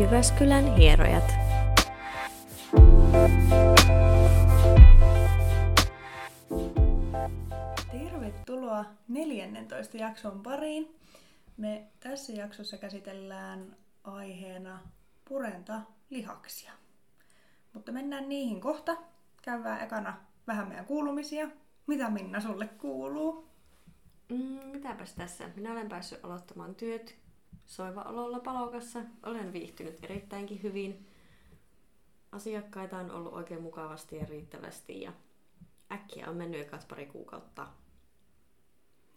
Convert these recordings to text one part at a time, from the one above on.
Jyväskylän hierojat. Tervetuloa 14 jakson pariin. Me tässä jaksossa käsitellään aiheena purenta lihaksia. Mutta mennään niihin kohta. Käydään ekana vähän meidän kuulumisia. Mitä Minna sulle kuuluu? Mm, mitäpäs tässä? Minä olen päässyt aloittamaan työt Soiva-ololla Palokassa. Olen viihtynyt erittäinkin hyvin. Asiakkaita on ollut oikein mukavasti ja riittävästi ja äkkiä on mennyt ekat pari kuukautta.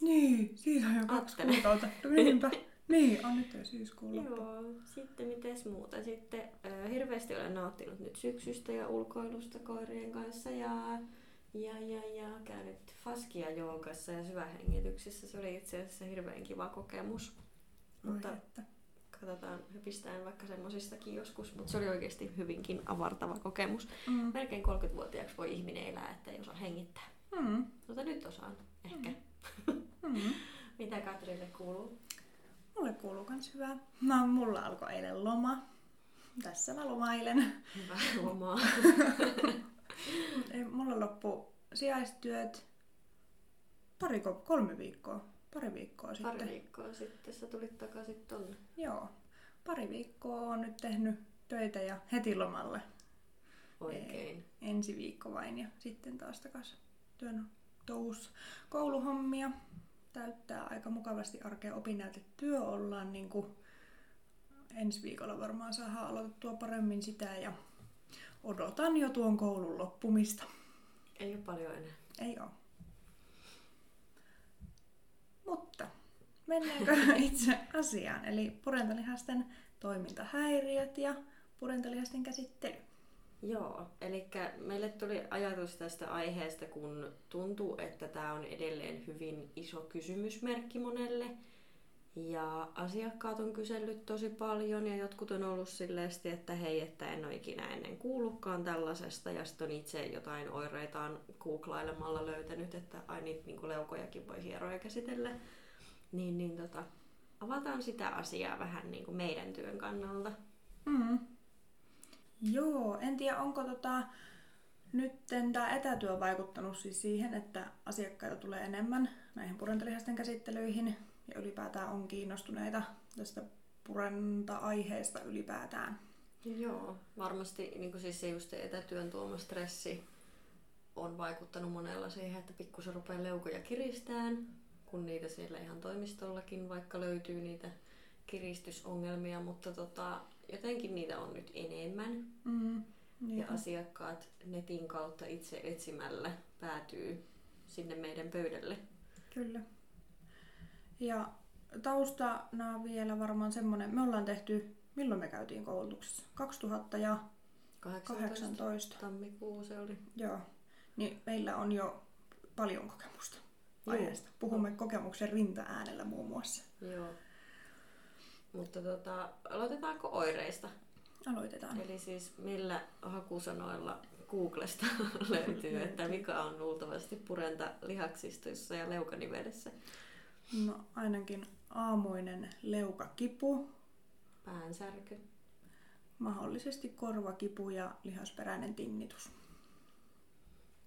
Niin, siitä on jo kaksi Aattele. kuukautta. Niinpä. Niin, on nyt jo syyskuun loppu. Joo, sitten mites muuta? Sitten äh, hirveästi olen nauttinut nyt syksystä ja ulkoilusta koirien kanssa ja, ja, ja, ja käynyt faskia joogassa ja syvähengityksissä. Se oli itse asiassa hirveän kiva kokemus. Mutta katsotaan, hypistään vaikka semmosistakin joskus, mutta se oli oikeasti hyvinkin avartava kokemus. Mm. Melkein 30-vuotiaaksi voi ihminen elää, että ei osaa hengittää. Mm. Mutta nyt osaan, ehkä. Mm. Mitä Katriille kuuluu? Mulle kuuluu kans hyvää. Mä, mulla alkoi eilen loma. Tässä mä lomailen. Hyvää lomaa. Mulla loppu sijaistyöt pari, kolme viikkoa. Pari viikkoa sitten. Pari viikkoa sitten sä tulit takaisin tonne. Joo. Pari viikkoa on nyt tehnyt töitä ja heti lomalle. Oikein. Ensi viikko vain ja sitten taas takas työn touhussa. Kouluhommia täyttää aika mukavasti arkea opinnäytetyö ollaan niin kuin ensi viikolla varmaan saadaan aloitettua paremmin sitä ja odotan jo tuon koulun loppumista. Ei ole paljon enää. Ei oo. Mutta mennäänkö itse asiaan, eli purentalihasten toimintahäiriöt ja purentalihasten käsittely. Joo, eli meille tuli ajatus tästä aiheesta, kun tuntuu, että tämä on edelleen hyvin iso kysymysmerkki monelle. Ja asiakkaat on kysellyt tosi paljon ja jotkut on ollut silleen, että hei, että en ole ikinä ennen kuullutkaan tällaisesta. Ja sitten on itse jotain oireitaan googlailemalla löytänyt, että ai niitä niin leukojakin voi hieroja käsitellä. Niin, niin tota, avataan sitä asiaa vähän niin kuin meidän työn kannalta. Mm. Joo, en tiedä onko tota, nyt tämä etätyö vaikuttanut siis siihen, että asiakkaita tulee enemmän näihin purentalihasten käsittelyihin ja ylipäätään on kiinnostuneita tästä purenta-aiheesta ylipäätään. Joo, varmasti niin kuin siis se just etätyön tuoma stressi on vaikuttanut monella siihen, että pikkusen rupeaa leukoja kiristään, kun niitä siellä ihan toimistollakin vaikka löytyy niitä kiristysongelmia, mutta tota, jotenkin niitä on nyt enemmän. Mm. Ja Niin. asiakkaat netin kautta itse etsimällä päätyy sinne meidän pöydälle. Kyllä. Ja taustana vielä varmaan semmoinen, me ollaan tehty, milloin me käytiin koulutuksessa? 2018. 18. tammikuu se oli. Joo. Niin meillä on jo paljon kokemusta aiheesta. Puhumme kokemuksen rinta-äänellä muun muassa. Joo. Mutta tota, aloitetaanko oireista? Aloitetaan. Eli siis millä hakusanoilla Googlesta löytyy, että mikä on luultavasti purenta lihaksistoissa ja leukanivelessä. No ainakin aamuinen leukakipu, Päänsärky. mahdollisesti korvakipu ja lihasperäinen tinnitus.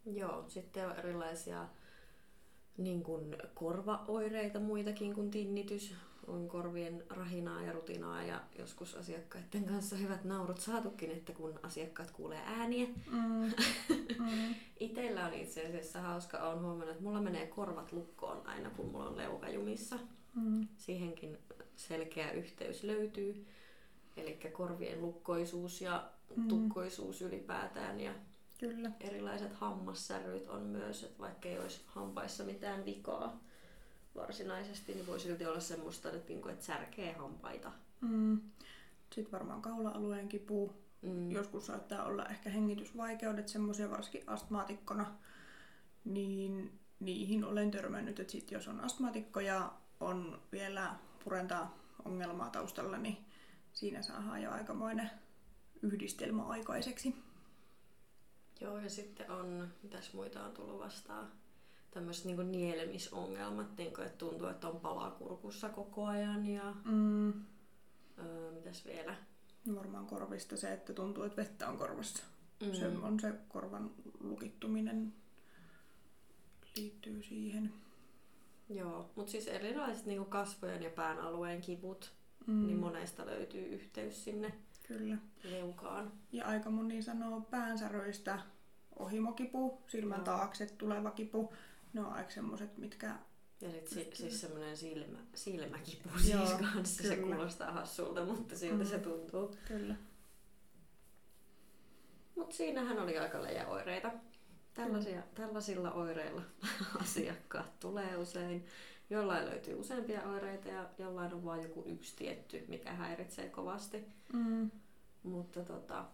Joo, sitten on erilaisia niin kuin korvaoireita muitakin kuin tinnitys. On korvien rahinaa ja rutinaa ja joskus asiakkaiden kanssa hyvät naurut saatukin, että kun asiakkaat kuulee ääniä. Mm. Mm. Itellä on itse asiassa hauska, on huomannut, että mulla menee korvat lukkoon aina kun mulla on leukajumissa. Mm. Siihenkin selkeä yhteys löytyy. Eli korvien lukkoisuus ja Mm. tukkoisuus ylipäätään ja Kyllä. erilaiset hammassärryt on myös, että vaikka ei olisi hampaissa mitään vikaa varsinaisesti, niin voi silti olla semmoista, että, niinku, että särkee hampaita. Mm. Sitten varmaan kaula-alueen kipu. Mm. Joskus saattaa olla ehkä hengitysvaikeudet, semmoisia varsinkin astmaatikkona. Niin niihin olen törmännyt, että sit jos on astmaatikko ja on vielä purentaa ongelmaa taustalla, niin siinä saadaan jo aikamoinen yhdistelmä aikaiseksi. Joo, ja sitten on, mitäs muita on tullut vastaan, tämmöiset niinku nielemisongelmat, niinku, että tuntuu, että on palakurkussa koko ajan ja Mm, öö, mitäs vielä? Varmaan korvista se, että tuntuu, että vettä on korvassa. Mm. Se on se korvan lukittuminen liittyy siihen. Joo, mutta siis erilaiset niin kasvojen ja pään alueen kivut, Mm, niin monesta löytyy yhteys sinne Kyllä. leukaan. Ja aika moni sanoo päänsäröistä ohimokipu, silmän Joo. taakse tuleva kipu. Ne on aika semmoset, mitkä... Ja sitten si- siis semmoinen silmä, silmäkipu Joo, siis kanssa. Se kyllä. kuulostaa hassulta, mutta siltä Mm. se tuntuu. Kyllä. Mutta siinähän oli aika leijä oireita. Tällaisia, tällaisilla oireilla asiakkaat tulee usein. Jollain löytyy useampia oireita ja jollain on vain joku yksi tietty, mikä häiritsee kovasti. Mm. Mutta tota,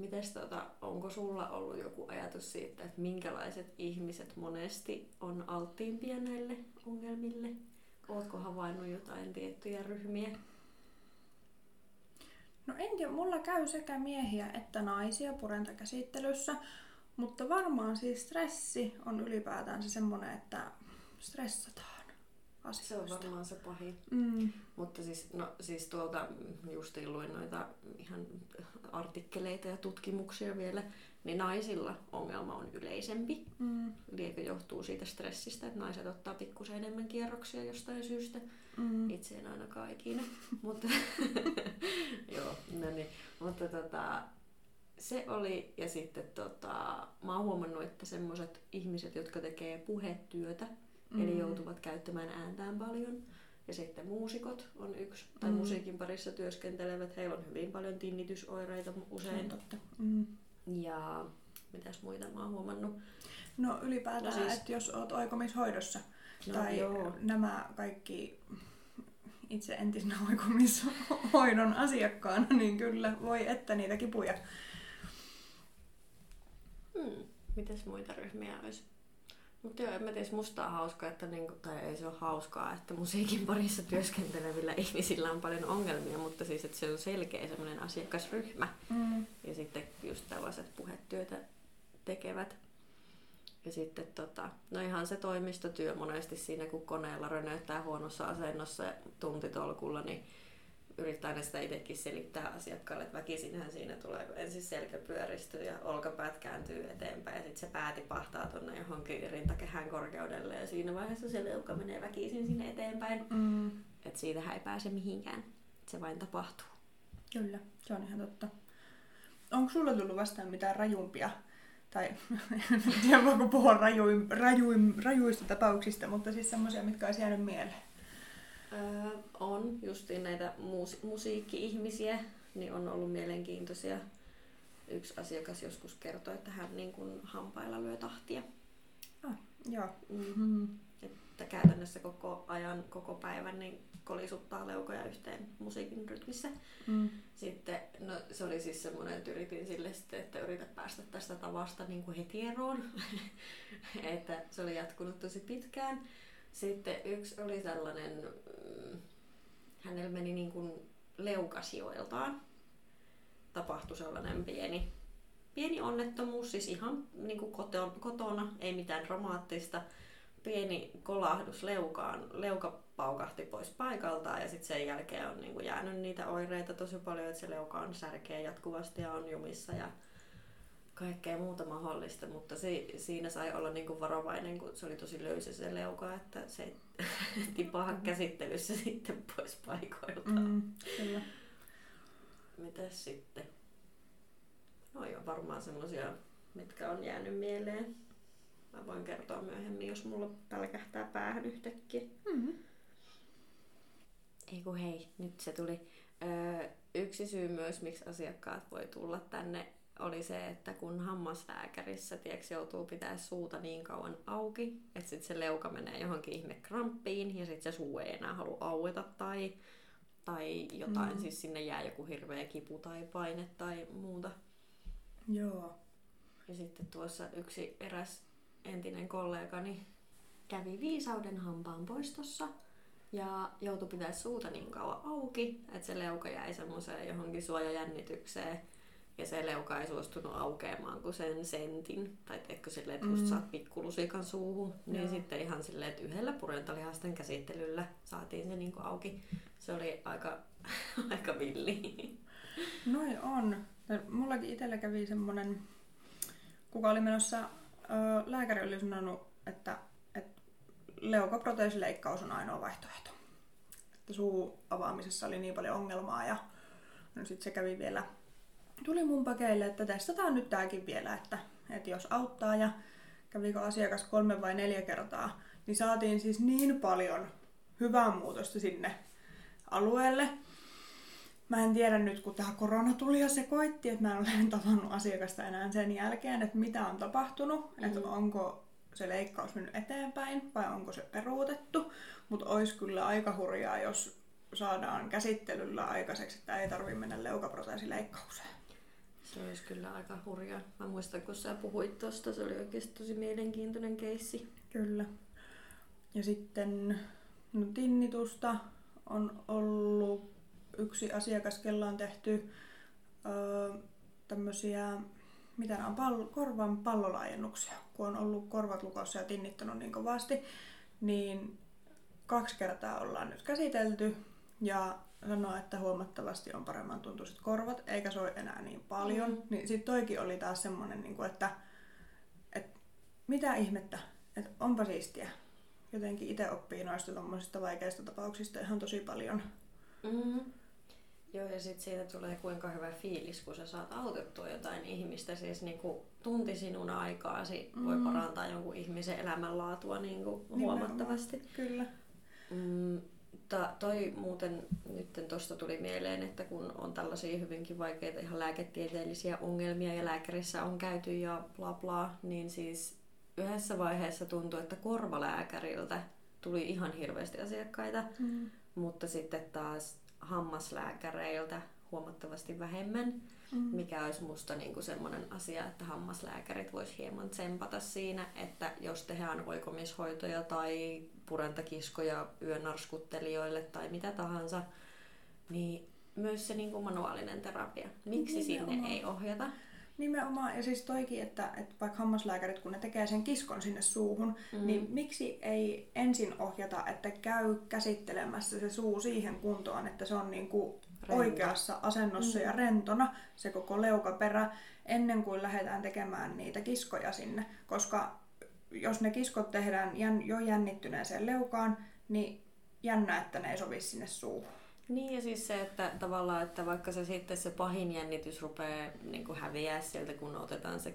mites tota, onko sulla ollut joku ajatus siitä, että minkälaiset ihmiset monesti on alttiimpia näille ongelmille? Ootko havainnut jotain tiettyjä ryhmiä? No en tiedä, mulla käy sekä miehiä että naisia purentakäsittelyssä, mutta varmaan siis stressi on ylipäätään se semmonen, että stressataan Se on asioista. varmaan se pahin. Mm. Mutta siis, no, siis tuolta justiin luin noita ihan artikkeleita ja tutkimuksia vielä, niin naisilla ongelma on yleisempi. Mm. Liekö johtuu siitä stressistä, että naiset ottaa pikkusen enemmän kierroksia jostain syystä. Mm. Itse en ainakaan ikinä. Mutta, joo, no niin. Mutta tota, se oli, ja sitten tota, mä oon huomannut, että semmoiset ihmiset, jotka tekee puhetyötä, mm. eli joutuvat käyttämään ääntään paljon, ja sitten muusikot on yksi, tai Mm. musiikin parissa työskentelevät, heillä on hyvin paljon tinnitysoireita usein. totta. Mm. Ja mitäs muita mä oon huomannut? No ylipäätään, No siis... että jos oot oikomishoidossa No, tai joo. nämä kaikki itse entisenä oikomishoidon asiakkaana, niin kyllä voi että niitä kipuja. Hmm. Mitäs muita ryhmiä olisi? Mutta joo, en mä tiedä, musta on hauskaa, että niinku, tai ei se ole hauskaa, että musiikin parissa työskentelevillä ihmisillä on paljon ongelmia, mutta siis, että se on selkeä semmoinen asiakasryhmä. Mm. Ja sitten just tällaiset puhetyötä tekevät. Ja sitten tota, no ihan se toimistotyö monesti siinä, kun koneella rönöittää huonossa asennossa tuntitolkulla, niin yrittää aina sitä itsekin selittää asiakkaalle, että väkisinhän siinä tulee, kun ensin selkä pyöristyy ja olkapäät kääntyy eteenpäin ja sitten se pää tipahtaa tuonne johonkin rintakehän korkeudelle ja siinä vaiheessa se leuka menee väkisin sinne eteenpäin. Mm. Että siitähän ei pääse mihinkään. Se vain tapahtuu. Kyllä, se on ihan totta. Onko sulla tullut vastaan mitään rajumpia, tai en tiedä voiko puhua rajuim, rajuista tapauksista, mutta siis semmoisia, mitkä olisi jäänyt mieleen? Öö, on justiin näitä muus- musiikki-ihmisiä, niin on ollut mielenkiintoisia. Yksi asiakas joskus kertoi, että hän niin kuin hampailla lyö tahtia. Joo. Mm. Mm. Että käytännössä koko ajan, koko päivän niin kolisuttaa leukoja yhteen musiikin rytmissä. Mm. Sitten, no se oli siis semmoinen, että yritin sille sitten, että yritä päästä tästä tavasta niin kuin heti eroon. että se oli jatkunut tosi pitkään. Sitten yksi oli tällainen, mm, hänellä meni niin kuin leukasioiltaan. Tapahtui sellainen pieni, pieni onnettomuus, siis ihan niin kuin kotona, kotona, ei mitään dramaattista. Pieni kolahdus leukaan, leuka paukahti pois paikaltaan ja sitten sen jälkeen on niin kuin jäänyt niitä oireita tosi paljon, että se leuka on särkeä jatkuvasti ja on jumissa ja kaikkea muuta mahdollista, mutta si, siinä sai olla niin kuin varovainen, kun se oli tosi löysä se leuka, että se ei tipaha käsittelyssä sitten pois paikoiltaan. Mm. Kyllä. Mitäs sitten? No joo, varmaan semmosia, mitkä on jäänyt mieleen. Mä voin kertoa myöhemmin, jos mulla pälkähtää päähän yhtäkkiä. Mm. Ei kun hei, nyt se tuli. Öö, yksi syy myös, miksi asiakkaat voi tulla tänne, oli se, että kun hammaslääkärissä tieks, joutuu pitää suuta niin kauan auki, että sit se leuka menee johonkin ihme kramppiin ja sitten se suu ei enää halua aueta tai, tai jotain, mm. siis sinne jää joku hirveä kipu tai paine tai muuta. Joo. Ja sitten tuossa yksi eräs entinen kollegani kävi viisauden hampaan poistossa ja joutui pitää suuta niin kauan auki, että se leuka jäi semmoiseen johonkin suojajännitykseen ja se leuka ei suostunut aukeamaan kuin sen sentin. Tai teetkö silleen, että just Mm. saat pikkulusikan suuhun. Niin Joo. sitten ihan silleen, että yhdellä purentalihasten käsittelyllä saatiin se niin auki. Se oli aika, aika villi. Noin on. Mullakin itsellä kävi semmonen, kuka oli menossa, lääkäri oli sanonut, että, että leukoproteesileikkaus on ainoa vaihtoehto. Että suu avaamisessa oli niin paljon ongelmaa ja no sit se kävi vielä, tuli mun pakeille, että testataan nyt tääkin vielä, että, että jos auttaa ja kävikö asiakas kolme vai neljä kertaa, niin saatiin siis niin paljon hyvää muutosta sinne alueelle. Mä en tiedä nyt, kun tämä korona tuli ja se koitti, että mä en ole tavannut asiakasta enää sen jälkeen, että mitä on tapahtunut, mm. että onko se leikkaus mennyt eteenpäin vai onko se peruutettu. Mutta olisi kyllä aika hurjaa, jos saadaan käsittelyllä aikaiseksi, että ei tarvitse mennä leukaproteesileikkaukseen. Se olisi kyllä aika hurjaa. Mä muistan, kun sä puhuit tosta, se oli oikeasti tosi mielenkiintoinen keissi. Kyllä. Ja sitten no, tinnitusta on ollut yksi asiakas, kella on tehty öö, tämmöisiä mitä on, pall- korvan pallolaajennuksia, kun on ollut korvat lukossa ja tinnittanut niin kovasti, niin kaksi kertaa ollaan nyt käsitelty ja sanoo, että huomattavasti on paremman tuntuiset korvat, eikä soi enää niin paljon. Mm. Niin sitten toikin oli taas semmonen, niin että, että mitä ihmettä, että onpa siistiä. Jotenkin itse oppii noista tuommoisista vaikeista tapauksista ihan tosi paljon. Mm. Joo, ja sitten siitä tulee kuinka hyvä fiilis, kun sä saat autettua jotain ihmistä. Siis niinku tunti sinun aikaasi mm. voi parantaa jonkun ihmisen elämänlaatua niinku huomattavasti. Kyllä. Mm, ta, toi muuten nyt tuosta tuli mieleen, että kun on tällaisia hyvinkin vaikeita ihan lääketieteellisiä ongelmia ja lääkärissä on käyty ja bla bla, niin siis yhdessä vaiheessa tuntui, että korvalääkäriltä tuli ihan hirveästi asiakkaita, mm. mutta sitten taas hammaslääkäreiltä huomattavasti vähemmän, mm. mikä olisi musta niinku semmoinen asia, että hammaslääkärit vois hieman tsempata siinä, että jos tehdään oikomishoitoja tai purentakiskoja yönarskuttelijoille tai mitä tahansa, niin myös se niinku manuaalinen terapia. Miksi Nimenomaan. sinne ei ohjata? Nimenomaan, ja siis toikin, että, että vaikka hammaslääkärit, kun ne tekee sen kiskon sinne suuhun, mm. niin miksi ei ensin ohjata, että käy käsittelemässä se suu siihen kuntoon, että se on niin kuin oikeassa asennossa mm. ja rentona se koko leukaperä, ennen kuin lähdetään tekemään niitä kiskoja sinne. Koska jos ne kiskot tehdään jo jännittyneeseen leukaan, niin jännä, että ne ei sovi sinne suuhun. Niin ja siis se, että tavallaan, että vaikka se sitten se pahin jännitys rupeaa niin kuin häviää sieltä, kun otetaan se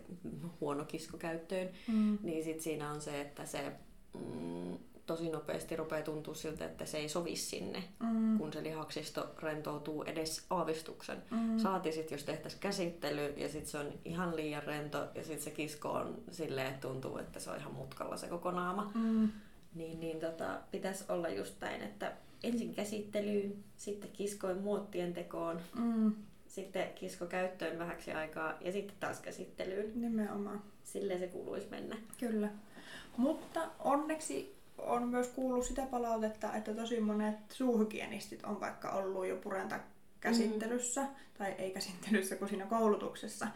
huono kisko käyttöön, mm. niin sitten siinä on se, että se mm, tosi nopeasti rupeaa tuntua siltä, että se ei sovi sinne, mm. kun se lihaksisto rentoutuu edes aavistuksen. Mm. Saati sitten, jos tehtäisiin käsittely ja sitten se on ihan liian rento ja sitten se kisko on silleen, että tuntuu, että se on ihan mutkalla se koko naama. Mm. Niin, niin tota, pitäisi olla just näin, että ensin käsittelyyn, sitten kiskoin muottien tekoon, mm. sitten kisko käyttöön vähäksi aikaa ja sitten taas käsittelyyn. Nimenomaan. Silleen se kuuluisi mennä. Kyllä. Mutta onneksi on myös kuullut sitä palautetta, että tosi monet suuhygienistit on vaikka ollut jo purenta käsittelyssä, mm. tai ei käsittelyssä kuin siinä koulutuksessa,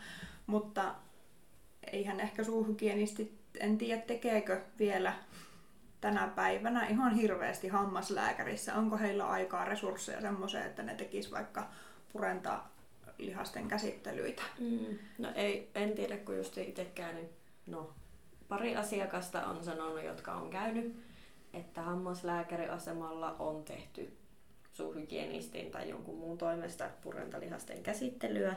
mutta eihän ehkä suuhygienistit, en tiedä tekeekö vielä tänä päivänä ihan hirveästi hammaslääkärissä. Onko heillä aikaa, resursseja semmoiseen, että ne tekis vaikka purenta lihasten käsittelyitä? Mm. No ei, en tiedä, kun just itse käynyt, no pari asiakasta on sanonut, jotka on käynyt, että hammaslääkäriasemalla on tehty suuhygienistin tai jonkun muun toimesta purentalihasten käsittelyä,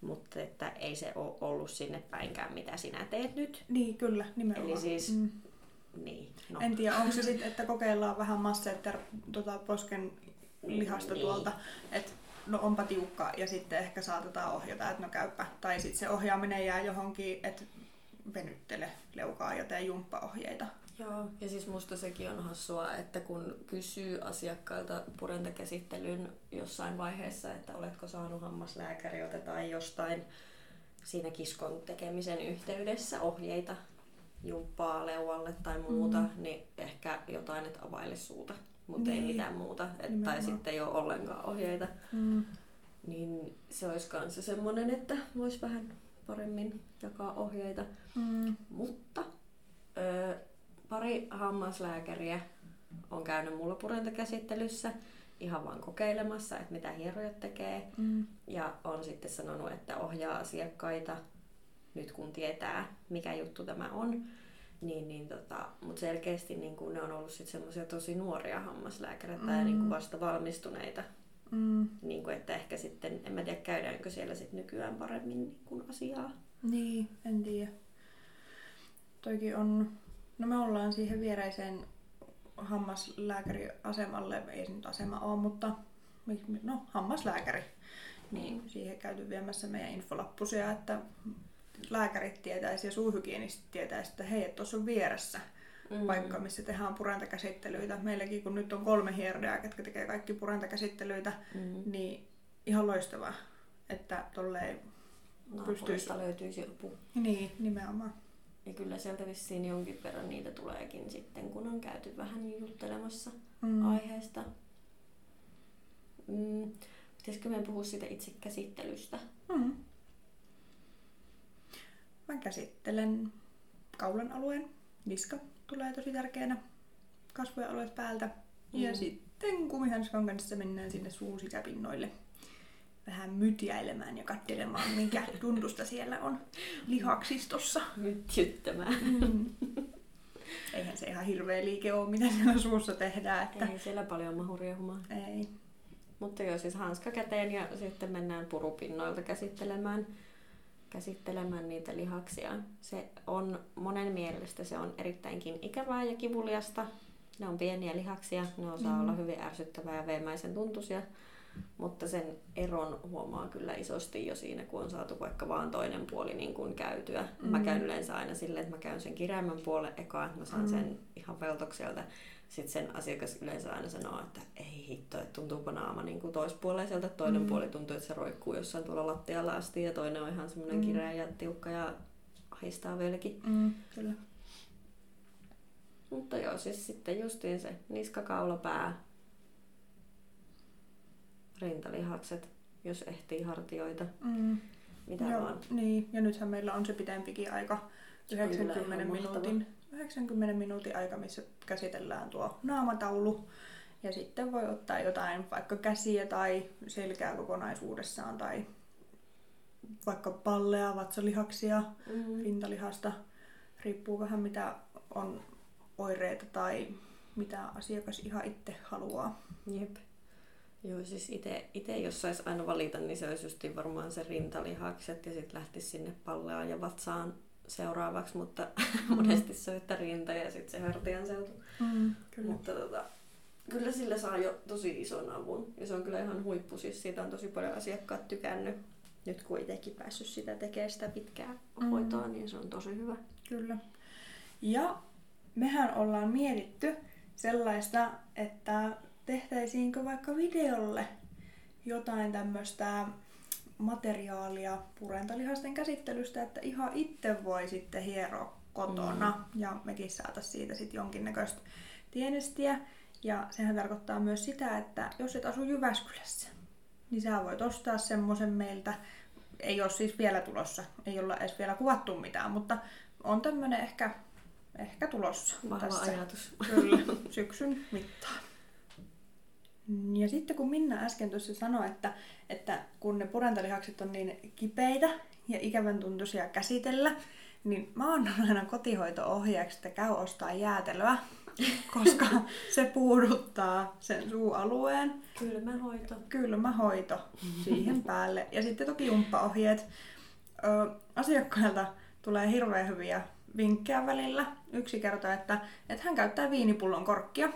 mutta että ei se ole ollut sinne päinkään, mitä sinä teet nyt. Niin, kyllä, nimenomaan. Eli siis mm. Niin, no. En tiedä, onko se sitten, että kokeillaan vähän masseetter tota, posken lihasta niin. tuolta, että no onpa tiukka ja sitten ehkä saatetaan ohjata, että no käypä. Tai sitten se ohjaaminen jää johonkin, että venyttele leukaa ja tee jumppaohjeita. Joo, ja siis musta sekin on hassua, että kun kysyy asiakkailta purentakäsittelyn jossain vaiheessa, että oletko saanut hammaslääkäriltä tai jostain siinä kiskon tekemisen yhteydessä ohjeita jumppaa leualle tai muuta, mm. niin ehkä jotain, että availe suuta, mutta niin. ei mitään muuta. Et, tai sitten ei ole ollenkaan ohjeita. Mm. Niin se olisi kanssa semmoinen, että voisi vähän paremmin jakaa ohjeita. Mm. Mutta ö, pari hammaslääkäriä on käynyt mulla purentakäsittelyssä ihan vaan kokeilemassa, että mitä hierojat tekee. Mm. Ja on sitten sanonut, että ohjaa asiakkaita nyt kun tietää, mikä juttu tämä on. Niin, niin tota, mutta selkeästi niin kun ne on ollut sitten semmoisia tosi nuoria hammaslääkäreitä mm. tai niin kuin vasta valmistuneita. Mm. Niin kuin, että ehkä sitten, en mä tiedä käydäänkö siellä sitten nykyään paremmin niin kuin asiaa. Niin, en tiedä. Toikin on, no me ollaan siihen viereiseen hammaslääkäriasemalle, ei se nyt asema ole, mutta no hammaslääkäri. Niin siihen käyty viemässä meidän infolappusia, että lääkärit tietäisi ja suuhygienistit tietäisi, että hei, tuossa on vieressä mm. paikka, missä tehdään purentakäsittelyitä. Meilläkin, kun nyt on kolme hierdeaa, ketkä tekee kaikki purentakäsittelyitä, mm. niin ihan loistavaa, että tolleen pystyisi... löytyisi joku. Niin, nimenomaan. Ja kyllä sieltä vissiin jonkin verran niitä tuleekin sitten, kun on käyty vähän juttelemassa Mm. aiheesta. Mm. Pitäisikö meidän puhua siitä itse käsittelystä? Mm. Mä käsittelen kaulan alueen. Niska tulee tosi tärkeänä kasvojen alueet päältä. Mm. Ja sitten kumihanskan kanssa mennään sinne suusikäpinnoille vähän mytiäilemään ja katselemaan, minkä tuntusta siellä on lihaksistossa. Mytjyttämään. Mm. Eihän se ihan hirveä liike ole, mitä siellä suussa tehdään. Että... Ei siellä paljon mahu riehumaan. Ei. Mutta joo, siis hanska käteen ja sitten mennään purupinnoilta käsittelemään, käsittelemään niitä lihaksia. Se on monen mielestä se on erittäinkin ikävää ja kivuliasta. Ne on pieniä lihaksia, ne osaa mm. olla hyvin ärsyttävää ja veemäisen tuntuisia. Mutta sen eron huomaa kyllä isosti jo siinä, kun on saatu vaikka vaan toinen puoli niin kuin käytyä. Mm. Mä käyn yleensä aina silleen, että mä käyn sen kirjaimen puolen eka, että mä saan mm. sen ihan veltokselta. Sitten sen asiakas yleensä aina sanoo, että ei hitto, että tuntuupa naama niin kuin toispuoleiselta. Toinen mm. puoli tuntuu, että se roikkuu jossain tuolla lattialla asti ja toinen on ihan semmoinen mm. kireä ja tiukka ja ahistaa vieläkin. Mm, kyllä. Mutta joo, siis sitten justiin se niskakaula, pää, rintalihakset, jos ehtii hartioita, Mm. mitä Joo, vaan. Niin, ja nythän meillä on se pitempikin aika, Se on kyllä 90 ihan minuutin, 90 minuutin aika, missä käsitellään tuo naamataulu. Ja sitten voi ottaa jotain, vaikka käsiä tai selkää kokonaisuudessaan tai vaikka pallea, vatsalihaksia, Mm. rintalihasta. Riippuu vähän mitä on oireita tai mitä asiakas ihan itse haluaa. Jep. Joo, siis itse jos sais aina valita, niin se olisi justiin varmaan se rintalihakset ja sitten lähtisi sinne palleaan ja vatsaan seuraavaksi, mutta Mm. monesti se on että rinta ja sitten se hartian seutu. Mm, kyllä. Mutta tota, kyllä sillä saa jo tosi ison avun ja se on kyllä ihan huippu, siis siitä on tosi paljon asiakkaat tykännyt. Nyt kun itsekin päässyt sitä tekemään sitä pitkää Mm. hoitoa, niin se on tosi hyvä. Kyllä. Ja mehän ollaan mietitty sellaista, että tehtäisiinkö vaikka videolle jotain tämmöistä materiaalia purentalihasten käsittelystä, että ihan itse voi sitten hieroa kotona mm. ja mekin saataisiin siitä sitten jonkinnäköistä tienestiä. Ja sehän tarkoittaa myös sitä, että jos et asu Jyväskylässä, niin sä voit ostaa semmoisen meiltä. Ei ole siis vielä tulossa, ei olla edes vielä kuvattu mitään, mutta on tämmöinen ehkä, ehkä tulossa Vahva tässä. ajatus. Kyllä, syksyn mittaan. Ja sitten kun Minna äsken tuossa sanoi, että, että kun ne purentalihakset on niin kipeitä ja ikävän tuntuisia käsitellä, niin mä annan aina kotihoito-ohjeeksi, että käy ostaa jäätelöä, koska se puuduttaa sen suualueen. Kylmä hoito. Kylmä hoito siihen päälle. Ja sitten toki jumppaohjeet. Ö, asiakkailta tulee hirveän hyviä vinkkejä välillä. Yksi kertoo, että, että hän käyttää viinipullon korkkia.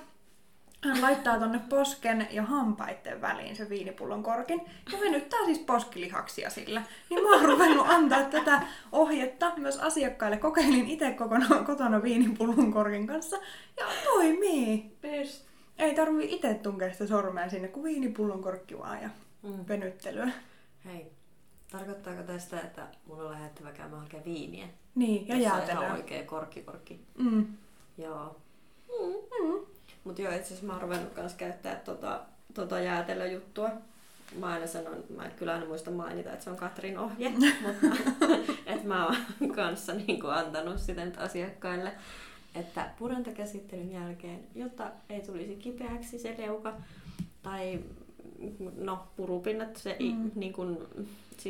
Hän laittaa tonne posken ja hampaiden väliin sen viinipullon korkin ja venyttää siis poskilihaksia sillä. Niin mä oon ruvennut antaa tätä ohjetta myös asiakkaille. Kokeilin itse kotona, kotona viinipullon korkin kanssa ja toimii. Best. Ei tarvii itse tunkea sitä sormea sinne, kun viinipullon korkki vaan ja Mm. venyttelyä. Hei, tarkoittaako tästä, että mun on lähdettävä käymään hakemaan viiniä? Niin, ja Jossa on ihan jäätelöä. oikea korkki, korkki. Mm. Joo. Mm. Mutta joo, itse asiassa mä oon ruvennut kans käyttää tota, tota jäätelöjuttua. Mä aina sanon, mä en kyllä aina muista mainita, että se on Katrin ohje, mutta että mä oon kanssa niin kuin antanut sitä nyt asiakkaille, että purentakäsittelyn jälkeen, jotta ei tulisi kipeäksi se leuka, tai no, purupinnat se mm. niin kun,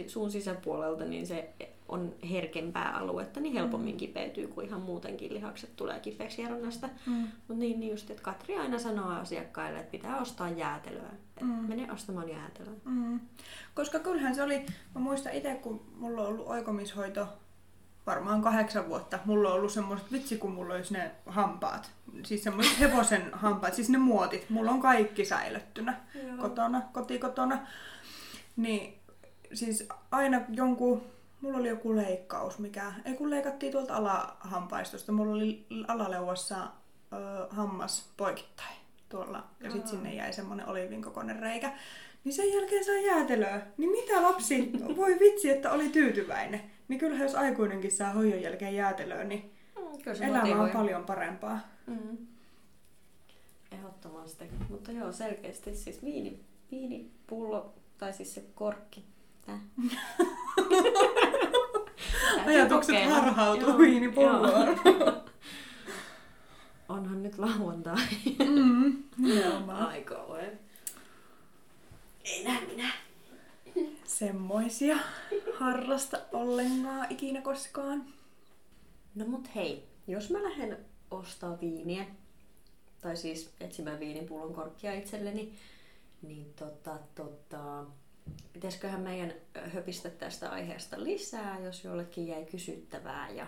suun sisäpuolelta, niin se on herkempää aluetta, niin helpommin mm. kipeytyy kuin ihan muutenkin lihakset tulee kipeäksi hieronnasta. Mm. Mutta niin, niin just, että Katri aina sanoo asiakkaille, että pitää ostaa jäätelöä. Mm. Mene ostamaan jäätelöä. Mm. Koska kyllähän se oli, mä muistan itse kun mulla on ollut oikomishoito varmaan kahdeksan vuotta. Mulla on ollut semmoiset, vitsi kun mulla olisi ne hampaat. Siis semmoiset hevosen hampaat, siis ne muotit. Mulla on kaikki säilyttynä Joo. kotona, kotikotona. Niin siis aina jonkun mulla oli joku leikkaus, mikä, ei kun leikattiin tuolta alahampaistosta, mulla oli alaleuassa ö, hammas poikittain tuolla, ja sitten sinne jäi semmonen olivin kokoinen reikä. Niin sen jälkeen saa jäätelöä. Niin mitä lapsi, voi vitsi, että oli tyytyväinen. Niin kyllähän jos aikuinenkin saa hoidon jälkeen jäätelöä, niin mm, elämä motivoi. on paljon parempaa. Mm. Ehdottomasti. Mutta joo, selkeästi siis viini, viinipullo, tai siis se korkki. Tää. Ajatukset kokeilla. harhautuu viinipulloon. Onhan nyt lauantai. Mm, Aika ole. Ei näe minä. Semmoisia harrasta ollenkaan ikinä koskaan. No mut hei, jos mä lähden ostaa viiniä, tai siis etsimään viinipullon korkkia itselleni, niin tota, tota, pitäisiköhän meidän höpistä tästä aiheesta lisää, jos jollekin jäi kysyttävää ja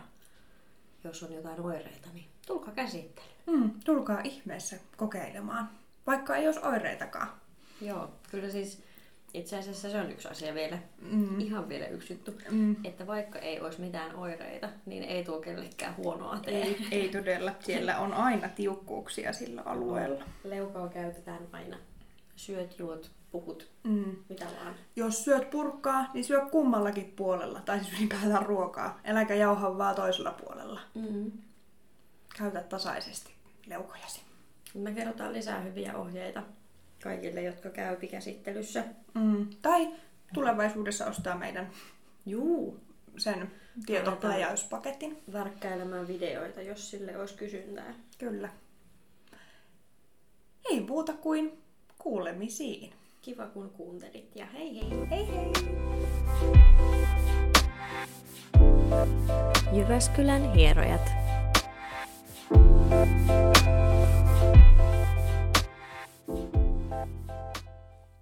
jos on jotain oireita, niin tulkaa käsittelyyn. Mm, tulkaa ihmeessä kokeilemaan, vaikka ei olisi oireitakaan. Joo, kyllä siis itse asiassa se on yksi asia vielä, mm. ihan vielä yksi juttu, mm. että vaikka ei olisi mitään oireita, niin ei tule kellekään huonoa tee. Ei, ei todella. Siellä on aina tiukkuuksia sillä alueella. Leukaa käytetään aina. Syöt, juot, puhut, mm. mitä vaan. Jos syöt purkkaa, niin syö kummallakin puolella. Tai siis ylipäätään ruokaa. Äläkä jauha vaan toisella puolella. Mm. Käytä tasaisesti leukojasi. Me kerrotaan lisää hyviä ohjeita kaikille, jotka käy käsittelyssä. Mm. Tai tulevaisuudessa ostaa meidän Juu. sen tietopläjäyspaketin. Värkkäilemään videoita, jos sille olisi kysyntää. Kyllä. Ei muuta kuin kuulemisiin. Kiva kun kuuntelit ja hei hei! Hei hei! Jyväskylän hierojat. thank you